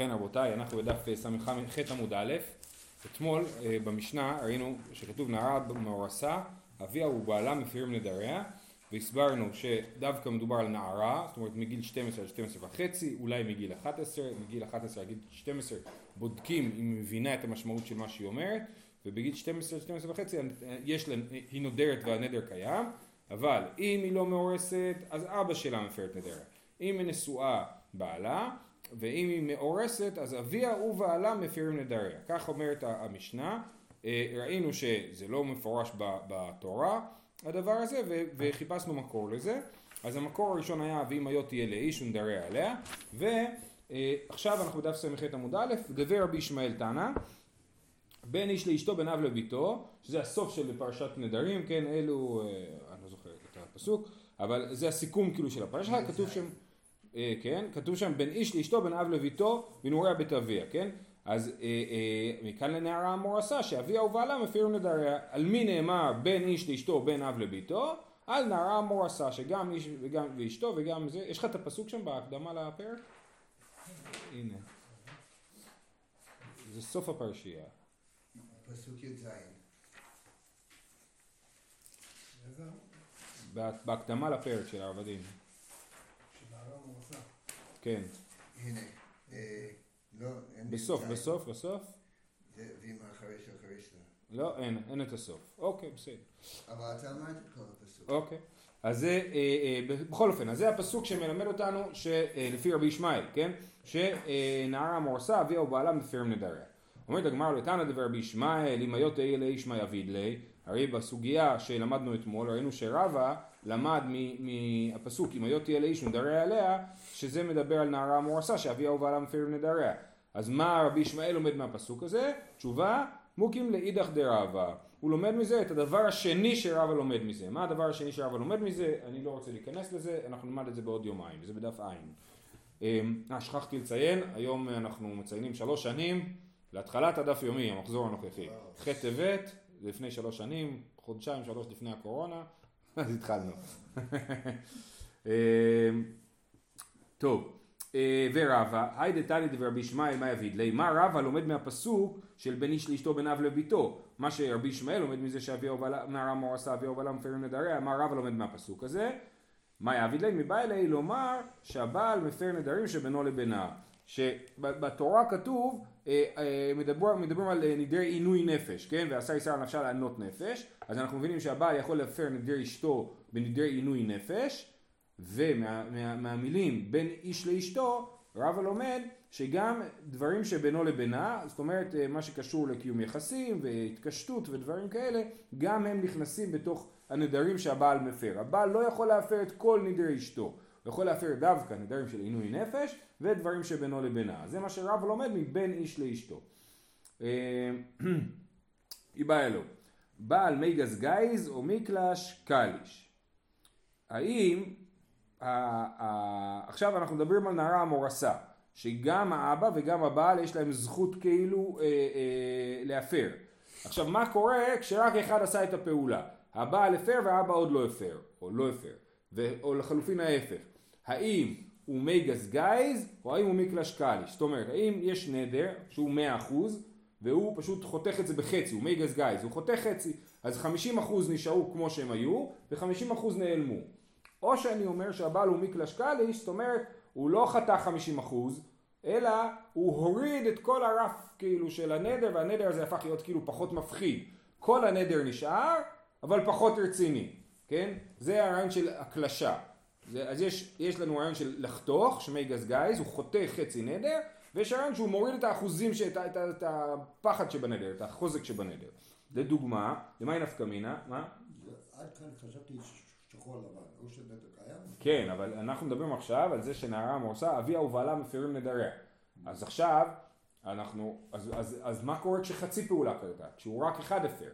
ובכן רבותיי, אנחנו בדף ס"ח עמוד א', אתמול אה, במשנה ראינו שכתוב נערה מאורסה, אביה ובעלה מפירים נדריה, והסברנו שדווקא מדובר על נערה, זאת אומרת מגיל 12 עד 12 וחצי, אולי מגיל 11, מגיל 11 עד גיל 12 בודקים אם היא מבינה את המשמעות של מה שהיא אומרת, ובגיל 12 עד 12 וחצי יש לה, היא נודרת והנדר קיים, אבל אם היא לא מאורסת, אז אבא שלה מפר את נדריה. אם היא נשואה, בעלה, ואם היא מאורסת אז אביה ובעלה מפירים נדריה. כך אומרת המשנה, אה, ראינו שזה לא מפורש בתורה הדבר הזה וחיפשנו מקור לזה, אז המקור הראשון היה ואם היו תהיה לאיש ונדריה עליה, ועכשיו אנחנו בדף ס"ח עמוד א', דבר רבי ישמעאל תנא, בין איש לאשתו בין אב לביתו, שזה הסוף של פרשת נדרים, כן, אלו, אה, אני לא זוכר את הפסוק, אבל זה הסיכום כאילו של הפרשה, כתוב שם אה, כן, כתוב שם בין איש לאשתו בין אב לביתו ונוריה בית אביה, כן? אז אה, אה, מכאן לנערה המורסה שאביה ובעלה מפירים נדריה. על מי נאמר בין איש לאשתו בין אב לביתו? על נערה המורסה שגם איש וגם ואשתו וגם זה. יש לך את הפסוק שם בהקדמה לפרק? הנה. זה סוף הפרשייה. פסוק י"ז. בהקדמה לפרק של העבדים. כן. הנה, אה, לא, אין בסוף, בסוף, בסוף? ואם אחרי של אחרי שלה. לא, אין, אין את הסוף. אוקיי, בסדר. אבל אתה אמרת את כל הפסוק. אוקיי. אז זה, אה, אה, בכל אופן, אז זה הפסוק שמלמד אותנו, שלפי רבי ישמעאל, כן? שנערה מורסה, אביה ובעלה מפירים נדריה. אומרת הגמרא לתנא דבר רבי ישמעאל, אם היו תהיה לישמעאל אביד לי, הרי בסוגיה שלמדנו אתמול, ראינו שרבה למד מהפסוק אם היו תהיה לאיש ונדריה עליה, שזה מדבר על נערה מורסה שאביה ובעלה מפיר נדריה. אז מה רבי ישמעאל לומד מהפסוק הזה? תשובה, מוקים לאידך דרבה. הוא לומד מזה את הדבר השני שרבה לומד מזה. מה הדבר השני שרבה לומד מזה? אני לא רוצה להיכנס לזה, אנחנו נלמד את זה בעוד יומיים, זה בדף עין. אמ, אה, שכחתי לציין, היום אנחנו מציינים שלוש שנים להתחלת הדף יומי, המחזור הנוכחי. ח' טבת, לפני שלוש שנים, חודשיים שלוש לפני הקורונה, אז התחלנו. אמ, טוב, אה, ורבא, היידה תני דבר רבי ישמעאל מה יביד לי, מה רבא לומד מהפסוק של בין איש לאשתו בין אב לביתו, מה שרבי ישמעאל לומד מזה שאביה הובלה, נערה מורסה אביה הובלה מפרים נדריה, מה רבא לומד מהפסוק הזה, מה יעביד לי, מבא אלי לומר שהבעל מפר נדרים שבינו לבינה, שבתורה כתוב, מדבר, מדברים על נדרי עינוי נפש, כן, ועשה ישראל נפשה לענות נפש, אז אנחנו מבינים שהבעל יכול להפר נדרי אשתו בנדרי עינוי נפש, ומהמילים מה, מה, בין איש לאשתו, רבא לומד שגם דברים שבינו לבינה, זאת אומרת אה, מה שקשור לקיום יחסים והתקשטות ודברים כאלה, גם הם נכנסים בתוך הנדרים שהבעל מפר. הבעל לא יכול להפר את כל נדרי אשתו, יכול להפר דווקא נדרים של עינוי נפש ודברים שבינו לבינה. זה מה שרבא לומד מבין איש לאשתו. אה, היא באה אלו. בעל מי גזגייז או מקלש קליש. האם עכשיו אנחנו מדברים על נערה המורסה, שגם האבא וגם הבעל יש להם זכות כאילו אה, אה, להפר. עכשיו מה קורה כשרק אחד עשה את הפעולה? הבעל הפר והאבא עוד לא הפר, או לא הפר, ו, או לחלופין ההפך. האם הוא מי גזגייז או האם הוא מקלש קליש? זאת אומרת, האם יש נדר שהוא מאה אחוז והוא פשוט חותך את זה בחצי, הוא מי גזגייז, הוא חותך חצי, אז חמישים אחוז נשארו כמו שהם היו וחמישים אחוז נעלמו. או שאני אומר שהבעל הוא מקלש קליש, זאת אומרת, הוא לא חתך 50 אחוז, אלא הוא הוריד את כל הרף כאילו של הנדר, והנדר הזה הפך להיות כאילו פחות מפחיד. כל הנדר נשאר, אבל פחות רציני, כן? זה הרעיון של הקלשה. אז יש, יש לנו רעיון של לחתוך, שמי גזגייז, הוא חותך חצי נדר, ויש רעיון שהוא מוריד את האחוזים, שאת, את, את, את הפחד שבנדר, את החוזק שבנדר. לדוגמה, למה היא נפקא מינה? מה? עד כאן חשבתי שחור לבן, או שנדר קיים? כן, אבל אנחנו מדברים עכשיו על זה שנערה מורסה, אביה ובעלה מפירים נדריה. אז עכשיו, אנחנו, אז, אז, אז מה קורה כשחצי פעולה קרתה? כשהוא רק אחד הפר.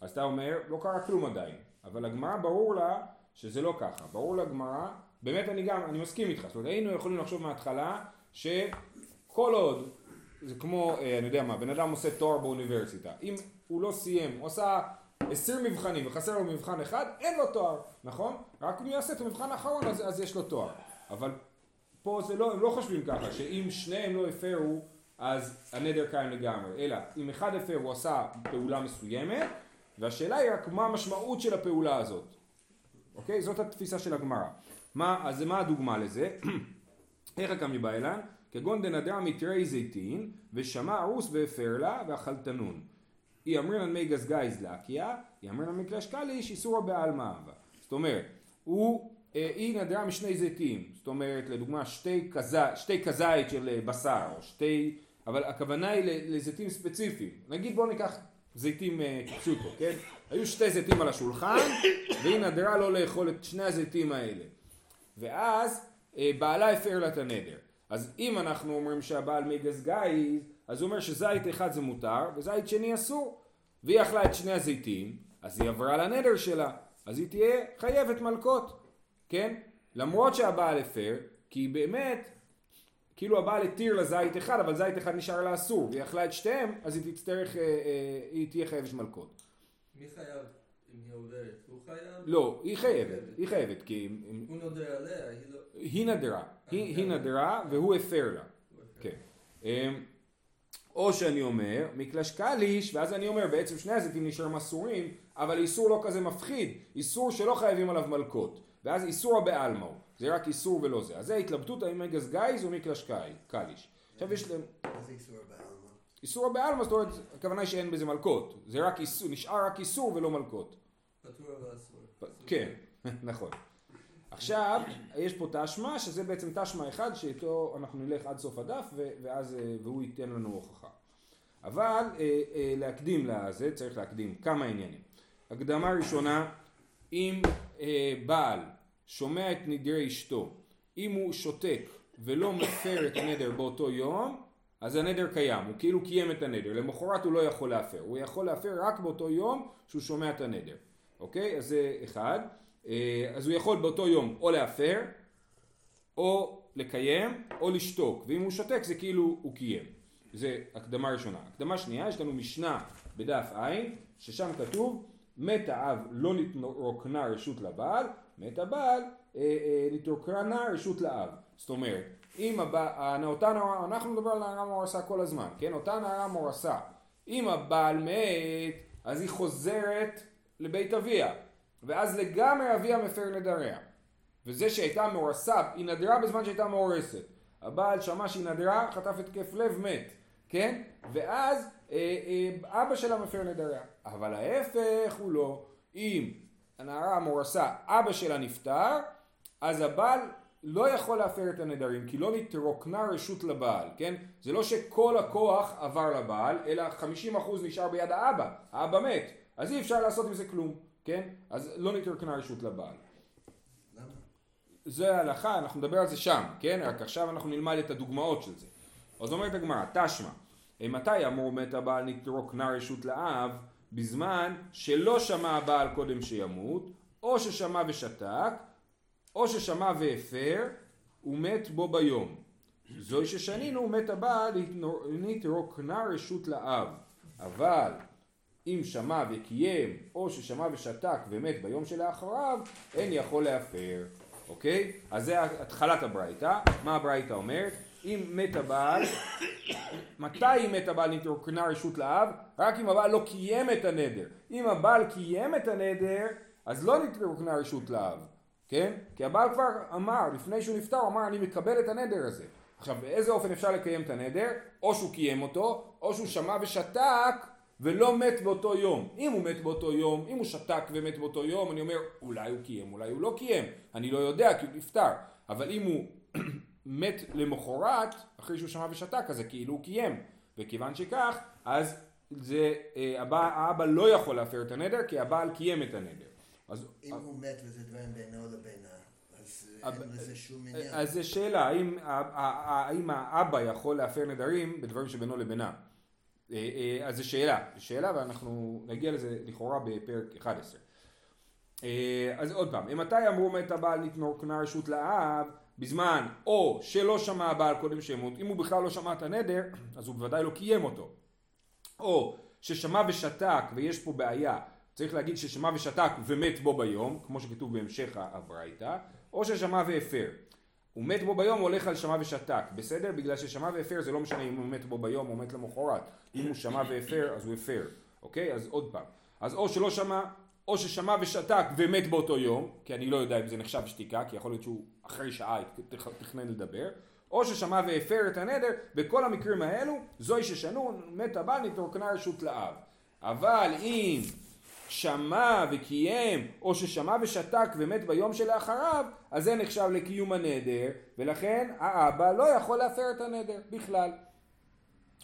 אז אתה אומר, לא קרה כלום עדיין. אבל הגמרא ברור לה שזה לא ככה. ברור לגמרא, באמת אני גם, אני מסכים איתך. זאת אומרת, היינו יכולים לחשוב מההתחלה, שכל עוד, זה כמו, אה, אני יודע מה, בן אדם עושה תואר באוניברסיטה. אם הוא לא סיים, הוא עשה עשר מבחנים וחסר לו מבחן אחד, אין לו תואר, נכון? רק אם הוא יעשה את המבחן האחרון אז, אז יש לו תואר. אבל פה זה לא, הם לא חושבים ככה, שאם שניהם לא הפרו אז הנדר קיים לגמרי, אלא אם אחד הפר הוא עשה פעולה מסוימת, והשאלה היא רק מה המשמעות של הפעולה הזאת, אוקיי? זאת התפיסה של הגמרא. אז מה הדוגמה לזה? איך הקמי באילן? כגון דנדרה מתרי זיתין, ושמע ערוס והפר לה, ואכלתנון. היא אמרינן מי גזגייז לקיה, היא אמרינן מקלש קליש, איסורא בעלמא אבא. זאת אומרת, הוא, אה, היא נדרה משני זיתים, זאת אומרת, לדוגמה, שתי, כז... שתי כזית של אה, בשר, או שתי, אבל הכוונה היא לזיתים ספציפיים. נגיד בואו ניקח זיתים אה, כפשוטו, כן? היו שתי זיתים על השולחן, והיא נדרה לא לאכול את שני הזיתים האלה. ואז בעלה הפר לה את הנדר. אז אם אנחנו אומרים שהבעל מגז גייז, אז הוא אומר שזית אחד זה מותר וזית שני אסור. והיא אכלה את שני הזיתים, אז היא עברה לנדר שלה, אז היא תהיה חייבת מלקות, כן? למרות שהבעל הפר, כי באמת, כאילו הבעל התיר לה זית אחד, אבל זית אחד נשאר לה אסור, והיא אכלה את שתיהם, אז היא תצטרך, אה, אה, היא תהיה חייבת מלקות. מי חייב? אם היא עוברת, הוא חייב? לא, היא חייבת, היא חייבת, כי... הוא נודר עליה, היא לא... היא נדרה, היא נדרה והוא הפר לה. כן. אמ, או שאני אומר, מקלש קליש, ואז אני אומר, בעצם שני הזיתים נשארים אסורים, אבל איסור לא כזה מפחיד, איסור שלא חייבים עליו מלקות. ואז איסור הבעלמא זה רק איסור ולא זה. אז זה התלבטות האם מגז גייז או מקלש קליש. עכשיו יש להם... מה זה איסור הבעלמא? איסור הבעלמא, זאת אומרת, הכוונה היא שאין בזה מלקות. זה רק איסור, נשאר רק איסור ולא מלקות. פטור אבל אסור. כן, נכון. עכשיו, יש פה תשמע, שזה בעצם תשמע אחד שאיתו אנחנו נלך עד סוף הדף, ואז, אה, והוא ייתן לנו הוכחה. אבל אה, אה, להקדים לזה, צריך להקדים כמה עניינים. הקדמה ראשונה, אם בעל שומע את נדרי אשתו, אם הוא שותק ולא מפר את הנדר באותו יום, אז הנדר קיים, הוא כאילו קיים את הנדר, למחרת הוא לא יכול להפר, הוא יכול להפר רק באותו יום שהוא שומע את הנדר, אוקיי? אז זה אחד. אה, אז הוא יכול באותו יום או להפר, או לקיים, או לשתוק, ואם הוא שותק זה כאילו הוא קיים. זה הקדמה ראשונה. הקדמה שנייה, יש לנו משנה בדף ע', ששם כתוב, מת האב לא נתרוקנה רשות לבעל, מת הבעל אה, אה, נתרוקנה רשות לאב. זאת אומרת, אם הבעל, אותה נערה, אנחנו מדברים על נערה מורסה כל הזמן, כן? אותה נערה מורסה. אם הבעל מת, אז היא חוזרת לבית אביה. ואז לגמרי אביה מפר נדריה. וזה שהייתה מאורסה, היא נדרה בזמן שהייתה מאורסת. הבעל שמע שהיא נדרה, חטף התקף לב, מת, כן? ואז אה, אה, אבא שלה מפר נדריה. אבל ההפך הוא לא. אם הנערה המאורסה, אבא שלה נפטר, אז הבעל לא יכול להפר את הנדרים, כי לא נתרוקנה רשות לבעל, כן? זה לא שכל הכוח עבר לבעל, אלא 50% נשאר ביד האבא, האבא מת, אז אי אפשר לעשות עם זה כלום. כן? אז לא נתרקנה רשות לבעל. למה? זה ההלכה, אנחנו נדבר על זה שם, כן? רק עכשיו אנחנו נלמד את הדוגמאות של זה. אז אומרת הגמרא, תשמע, מתי אמור מת הבעל נתרוקנה רשות לאב? בזמן שלא שמע הבעל קודם שימות, או ששמע ושתק, או ששמע והפר, ומת בו ביום. זוהי ששנינו מת הבעל נתרוקנה רשות לאב. אבל אם שמע וקיים, או ששמע ושתק ומת ביום שלאחריו, אין יכול להפר. אוקיי? אז זה התחלת הברייתא. מה הברייתא אומרת? אם מת הבעל, מתי אם מת הבעל נתרוקנה רשות לאב? רק אם הבעל לא קיים את הנדר. אם הבעל קיים את הנדר, אז לא נתרוקנה רשות לאב. כן? כי הבעל כבר אמר, לפני שהוא נפטר, הוא אמר אני מקבל את הנדר הזה. עכשיו, באיזה אופן אפשר לקיים את הנדר? או שהוא קיים אותו, או שהוא שמע ושתק ולא מת באותו יום. אם הוא מת באותו יום, אם הוא שתק ומת באותו יום, אני אומר, אולי הוא קיים, אולי הוא לא קיים, אני לא יודע כי הוא נפטר. אבל אם הוא מת למחרת, אחרי שהוא שמע ושתק, אז זה כאילו הוא קיים. וכיוון שכך, אז זה, אה, הבא, האבא לא יכול להפר את הנדר, כי הבעל קיים את הנדר. אז, אם הוא מת וזה דברים בינו לבינה, אז אין לזה שום עניין. אז זו שאלה, האם, האם האבא יכול להפר נדרים בדברים שבינו לבינה? אה, אה, אז זו שאלה, זו שאלה ואנחנו נגיע לזה לכאורה בפרק 11. אה, אז עוד פעם, מתי אמרו מת הבעל נתנוקנה רשות לאב? בזמן או שלא שמע הבעל קודם שימות, אם הוא בכלל לא שמע את הנדר, אז הוא בוודאי לא קיים אותו. או ששמע ושתק, ויש פה בעיה, צריך להגיד ששמע ושתק ומת בו ביום, כמו שכתוב בהמשך הברייתא, או ששמע והפר. הוא מת בו ביום, הוא הולך על שמע ושתק, בסדר? בגלל ששמע והפר זה לא משנה אם הוא מת בו ביום או מת למחרת. אם הוא שמע והפר, אז הוא הפר, אוקיי? אז עוד פעם. אז או שלא שמע, או ששמע ושתק ומת באותו יום, כי אני לא יודע אם זה נחשב שתיקה, כי יכול להיות שהוא אחרי שעה תכ- תכנן לדבר, או ששמע והפר את הנדר, בכל המקרים האלו, זוהי ששנו, מת הבעל, נתרוקנה רשות לאב. אבל אם שמע וקיים, או ששמע ושתק ומת ביום שלאחריו, אז זה נחשב לקיום הנדר, ולכן האבא לא יכול להפר את הנדר בכלל.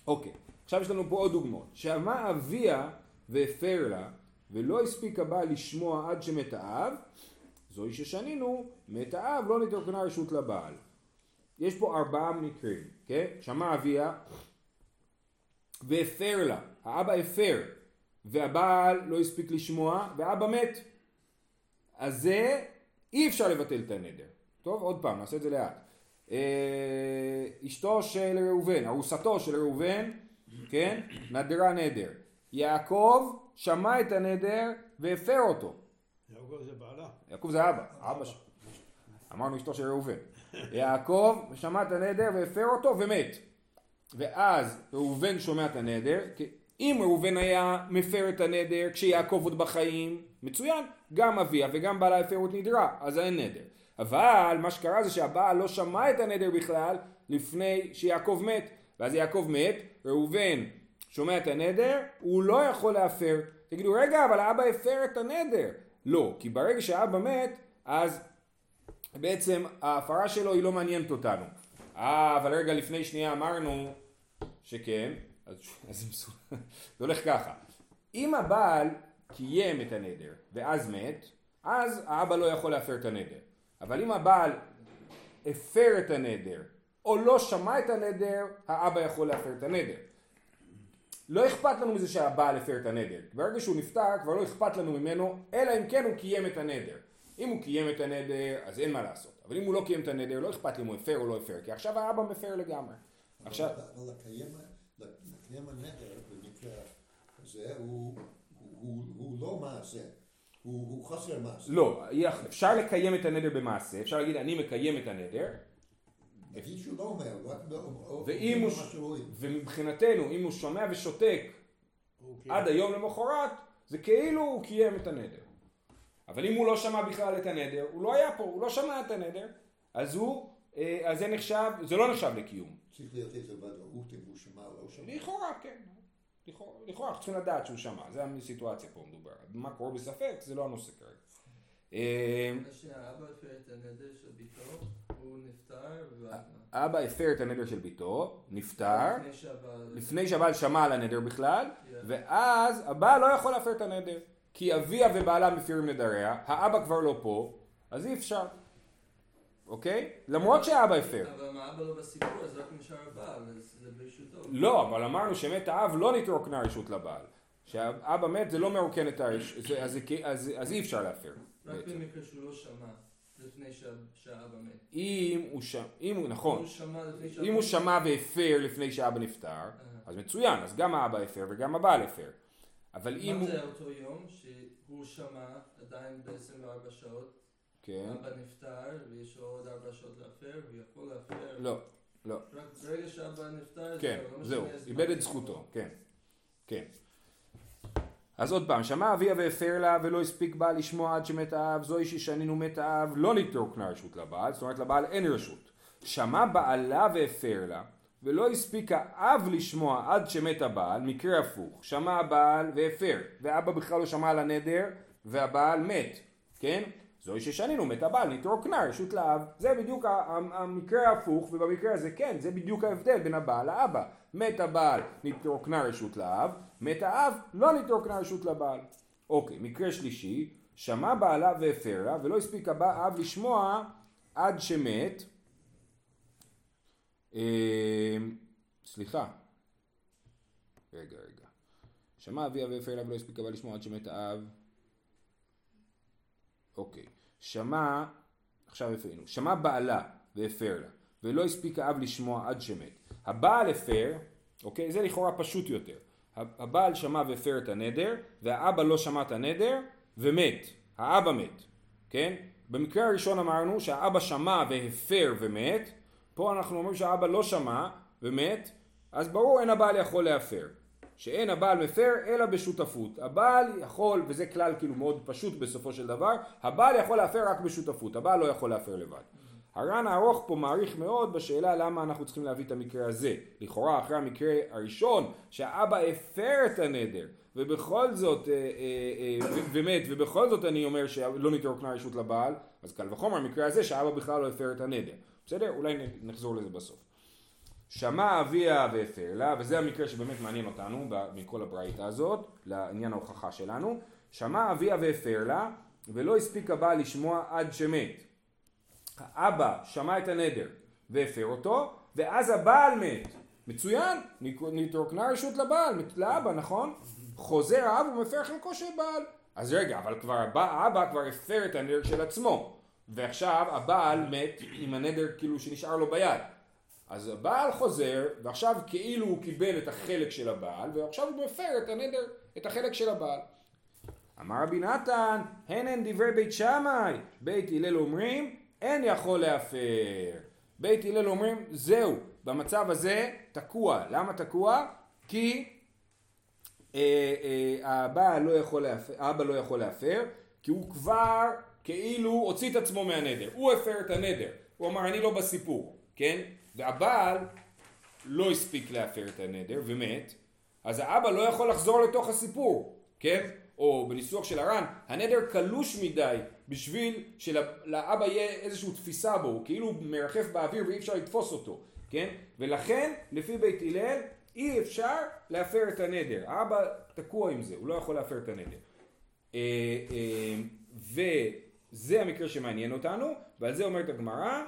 אוקיי, עכשיו יש לנו פה עוד דוגמאות. שמע אביה והפר לה, ולא הספיק הבעל לשמוע עד שמת האב, זוהי ששנינו, מת האב לא נתרוקנה רשות לבעל. יש פה ארבעה מקרים, כן? שמע אביה והפר לה, האבא הפר, והבעל לא הספיק לשמוע, ואבא מת. אז זה, אי אפשר לבטל את הנדר. טוב, עוד פעם, נעשה את זה לאט. אה, אשתו של ראובן, ארוסתו של ראובן, כן? נדרה נדר. יעקב שמע את הנדר והפר אותו. יעקב זה בעלה. יעקב זה אבא, אבא ש... אמרנו אשתו של ראובן. יעקב שמע את הנדר והפר אותו ומת. ואז ראובן שומע את הנדר, אם ראובן היה מפר את הנדר כשיעקב עוד בחיים, מצוין, גם אביה וגם בעלה הפרו את נדרה, אז אין נדר. אבל מה שקרה זה שהבעל לא שמע את הנדר בכלל לפני שיעקב מת, ואז יעקב מת, ראובן שומע את הנדר, הוא לא יכול להפר. תגידו, רגע, אבל האבא הפר את הנדר. לא, כי ברגע שהאבא מת, אז בעצם ההפרה שלו היא לא מעניינת אותנו. אה, אבל רגע לפני שנייה אמרנו שכן, אז, זה מסו- זה הולך ככה. אם הבעל קיים את הנדר ואז מת, אז האבא לא יכול להפר את הנדר. אבל אם הבעל הפר את הנדר או לא שמע את הנדר, האבא יכול להפר את הנדר. לא אכפת לנו מזה שהבעל הפר את הנדר. ברגע שהוא נפטר כבר לא אכפת לנו ממנו, אלא אם כן הוא קיים את הנדר. אם הוא קיים את הנדר, אז אין מה לעשות. אבל אם הוא לא קיים את הנדר, לא אכפת לי אם הוא הפר או לא הפר, כי עכשיו האבא מפר לגמרי. עכשיו, אבל לקיים, לקיים הנדר במקרה הזה הוא, הוא, הוא לא מעשה, הוא, הוא חסר מעשה. לא, אפשר לקיים את הנדר במעשה, אפשר להגיד אני מקיים את הנדר, נגיד שהוא לא אומר, ואם הוא. ומבחינתנו אם הוא שומע ושותק עד היום למחרת, זה כאילו הוא קיים את הנדר. אבל אם הוא לא שמע בכלל את הנדר, הוא לא היה פה, הוא לא שמע את הנדר, אז הוא, אה, אז זה נחשב, זה לא נחשב לקיום. צריך להיות איזה ודאות אם הוא שמע או לא שמע. לכאורה, כן. לכאורה, לכאורה, אנחנו צריכים לדעת שהוא שמע, זה הסיטואציה פה מדובר. מה קורה בספק, זה לא הנושא כרגע. אה, שהאבא הפר את הנדר של ביתו, הוא נפטר, ואז מה? אבא הפר את הנדר של ביתו, נפטר, לפני שהבעל... שמע על הנדר בכלל. ואז הבעל לא יכול להפר את הנדר, כי אביה ובעלה מפירים נדריה, האבא כבר לא פה, אז אי אפשר, אוקיי? למרות שהאבא הפר. אבל מה אבא לא בסיפור, אז רק נשאר הבעל, אז זה ברשותו. לא, אבל אמרנו שמת האב לא נתרוקנה רשות לבעל. שהאבא מת זה לא מרוקן את הרשות, אז, אי אפשר להפר. רק. במקרה שהוא לא שמע, לפני שה- שהאבא מת. אם הוא שם, אם הוא, נכון, שמע אם הוא. שמע והפר לפני שאבא נפטר, אז מצוין, אז גם האבא הפר וגם הבעל הפר. אבל אם מה הוא, זה אותו יום שהוא שמע עדיין ב-24 שעות, כן, אבא נפטר ויש לו עוד 4 שעות להפר, הוא יכול להפר. לא, לא, רק ברגע שאבא נפטר, כן, לא משנה זהו. איבד את זכותו, כן, כן. אז עוד פעם, שמע אביה והפר לה ולא הספיק בעל לשמוע עד שמת האב, זוהי ששנינו מת האב, לא נתרוקנה רשות לבעל, זאת אומרת לבעל אין רשות. שמע בעלה והפר לה, ולא הספיק האב לשמוע עד שמת הבעל, מקרה הפוך, שמע הבעל והפר, ואבא בכלל לא שמע על הנדר, והבעל מת, כן? זוהי ששנינו מת הבעל, נתרוקנה רשות לאב. זה בדיוק המקרה ההפוך, ובמקרה הזה כן, זה בדיוק ההבדל בין הבעל לאבא. מת הבעל, נתרוקנה רשות לאב, מת האב, לא נתרוקנה רשות לבעל. אוקיי, מקרה שלישי, שמע בעלה והפר לה, ולא הספיק האב לשמוע עד שמת. אה, סליחה. רגע, רגע. שמע אביה והפר לה ולא הספיק הבעל לשמוע עד שמת האב. אוקיי. שמע, עכשיו היינו? שמע בעלה והפר לה, ולא הספיק האב לשמוע עד שמת. הבעל הפר, אוקיי? זה לכאורה פשוט יותר. הבעל שמע והפר את הנדר, והאבא לא שמע את הנדר, ומת. האבא מת, כן? במקרה הראשון אמרנו שהאבא שמע והפר ומת, פה אנחנו אומרים שהאבא לא שמע ומת, אז ברור אין הבעל יכול להפר. שאין הבעל מפר אלא בשותפות. הבעל יכול, וזה כלל כאילו מאוד פשוט בסופו של דבר, הבעל יכול להפר רק בשותפות, הבעל לא יכול להפר לבד. הר"ן הארוך פה מעריך מאוד בשאלה למה אנחנו צריכים להביא את המקרה הזה. לכאורה אחרי המקרה הראשון שהאבא הפר את הנדר ובכל זאת אה, אה, אה, ומת ובכל זאת אני אומר שלא נתרוקנה רשות לבעל אז קל וחומר המקרה הזה שהאבא בכלל לא הפר את הנדר. בסדר? אולי נחזור לזה בסוף. שמע אביה והפר לה, וזה המקרה שבאמת מעניין אותנו מכל הברייתא הזאת, לעניין ההוכחה שלנו. שמע אביה והפר לה, ולא הספיק הבעל לשמוע עד שמת. האבא שמע את הנדר והפר אותו, ואז הבעל מת. מצוין, נתרוקנה רשות לבעל, לאבא, נכון? חוזר האב ומפר חלקו של בעל. אז רגע, אבל כבר הבא, האבא כבר הפר את הנדר של עצמו, ועכשיו הבעל מת עם הנדר כאילו שנשאר לו ביד. אז הבעל חוזר, ועכשיו כאילו הוא קיבל את החלק של הבעל, ועכשיו הוא מפר את הנדר, את החלק של הבעל. אמר רבי נתן, הן הן דברי בית שמאי, בית הלל אומרים, אין יכול להפר. בית הלל אומרים, זהו, במצב הזה תקוע. למה תקוע? כי אה, אה, הבעל לא יכול להפר, האבא לא יכול להפר, כי הוא כבר כאילו הוציא את עצמו מהנדר. הוא הפר את הנדר. הוא אמר, אני לא בסיפור, כן? והבעל לא הספיק להפר את הנדר ומת, אז האבא לא יכול לחזור לתוך הסיפור, כן? או בניסוח של הר"ן, הנדר קלוש מדי בשביל שלאבא יהיה איזושהי תפיסה בו, הוא כאילו מרחף באוויר ואי אפשר לתפוס אותו, כן? ולכן, לפי בית הלל, אי אפשר להפר את הנדר. האבא תקוע עם זה, הוא לא יכול להפר את הנדר. אה, אה, וזה המקרה שמעניין אותנו, ועל זה אומרת הגמרא,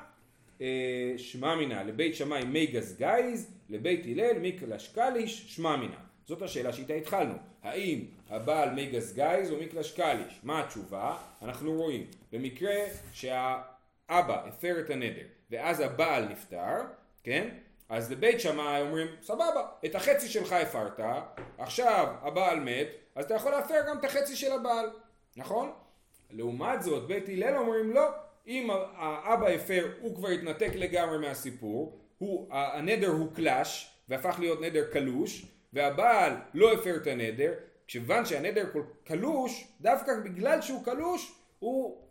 שמע מינא לבית שמאי מי גז גייז, לבית הלל מיקלש קליש שמע מינא. זאת השאלה שאיתה התחלנו. האם הבעל מי גז גייז או מיקלש קליש? מה התשובה? אנחנו רואים. במקרה שהאבא הפר את הנדר ואז הבעל נפטר, כן? אז לבית שמאי אומרים, סבבה, את החצי שלך הפרת, עכשיו הבעל מת, אז אתה יכול להפר גם את החצי של הבעל, נכון? לעומת זאת, בית הלל אומרים לא, אם האבא הפר, הוא כבר התנתק לגמרי מהסיפור, הוא, הנדר הוא קלאש, והפך להיות נדר קלוש, והבעל לא הפר את הנדר, כיוון שהנדר קלוש, דווקא בגלל שהוא קלוש, הוא,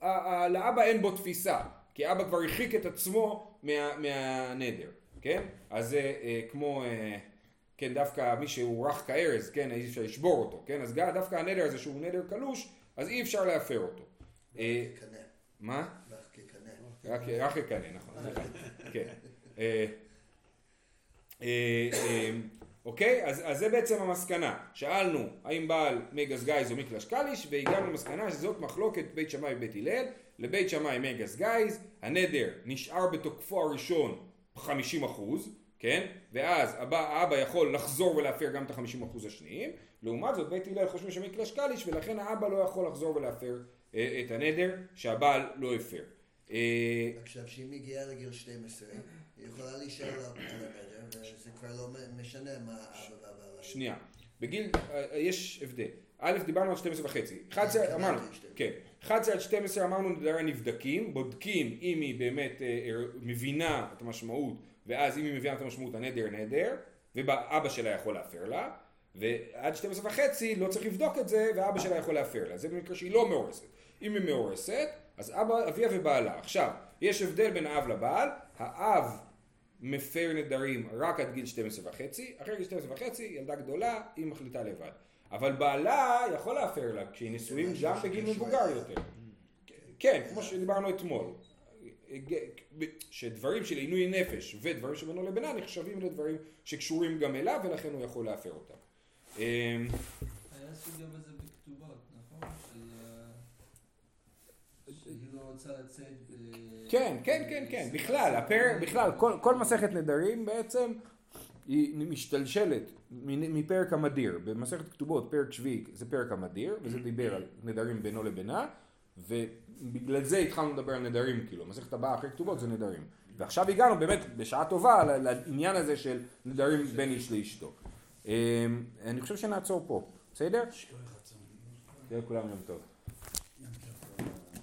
לאבא אין בו תפיסה, כי אבא כבר הרחיק את עצמו מה, מהנדר, כן? אז זה אה, כמו, אה, כן, דווקא מי שהוא רך כארז, כן, אי אפשר לשבור אותו, כן? אז דווקא הנדר הזה שהוא נדר קלוש, אז אי אפשר להפר אותו. אה, כקנה. מה? רק, יקנא, נכון, סליחה. כן. אה, אה, אה, אוקיי? אז, זה בעצם המסקנה. שאלנו האם בעל מגס גייז או מקלש קליש, והגענו למסקנה שזאת מחלוקת בית שמאי ובית הלל. לבית שמאי מגס גייז, הנדר נשאר בתוקפו הראשון 50 אחוז, כן? ואז הבא, האבא יכול לחזור ולהפר גם את ה-50 אחוז השניים. לעומת זאת בית הלל חושבים שמקלש קליש, ולכן האבא לא יכול לחזור ולהפר אה, את הנדר שהבעל לא הפר. אה, עכשיו, כשהיא מגיעה לגיל 12, היא יכולה להישאר על הנדר, וזה כבר לא משנה מה האבא והבעל. היו. שנייה, בגיל, אה, יש הבדל. א', דיברנו על 12 וחצי. 11, אמרנו, התכוונתי 12. כן. 11 עד 12 אמרנו נדרי נבדקים, בודקים אם היא באמת אה, אה, מבינה את המשמעות, ואז אם היא מבינה את המשמעות הנדר נדר, ואבא שלה יכול להפר לה, ועד 12 וחצי לא צריך לבדוק את זה, ואבא שלה יכול להפר לה. זה במקרה שהיא לא מאורסת. אם היא מאורסת, אז אבא, אביה ובעלה. עכשיו, יש הבדל בין האב לבעל, האב מפר נדרים רק עד גיל 12 וחצי, אחרי גיל 12 וחצי, ילדה גדולה, היא מחליטה לבד. אבל בעלה יכול להפר לה כשהיא נשואים גם בגיל מבוגר. יותר. כן, כמו שדיברנו אתמול. שדברים של עינוי נפש ודברים שבינו לבינה נחשבים לדברים שקשורים גם אליו ולכן הוא יכול להפר אותם. אמ, היה סוגיה בזה בכתובות, נכון? של, אה, שהיא לא רוצה לצאת ב... כן, כן, כן, כן, בכלל, הפר, בכלל, כל, כל מסכת נדרים בעצם היא משתלשלת מפרק המדיר. במסכת כתובות, פרק שביעי זה פרק המדיר, וזה דיבר על נדרים בינו לבינה, ובגלל זה התחלנו לדבר על נדרים, כאילו, המסכת הבאה אחרי כתובות זה נדרים. ועכשיו הגענו באמת בשעה טובה לעניין הזה של נדרים בין איש לאשתו. אמ, אני חושב שנעצור פה, בסדר? שיהיה לכולם יום טוב.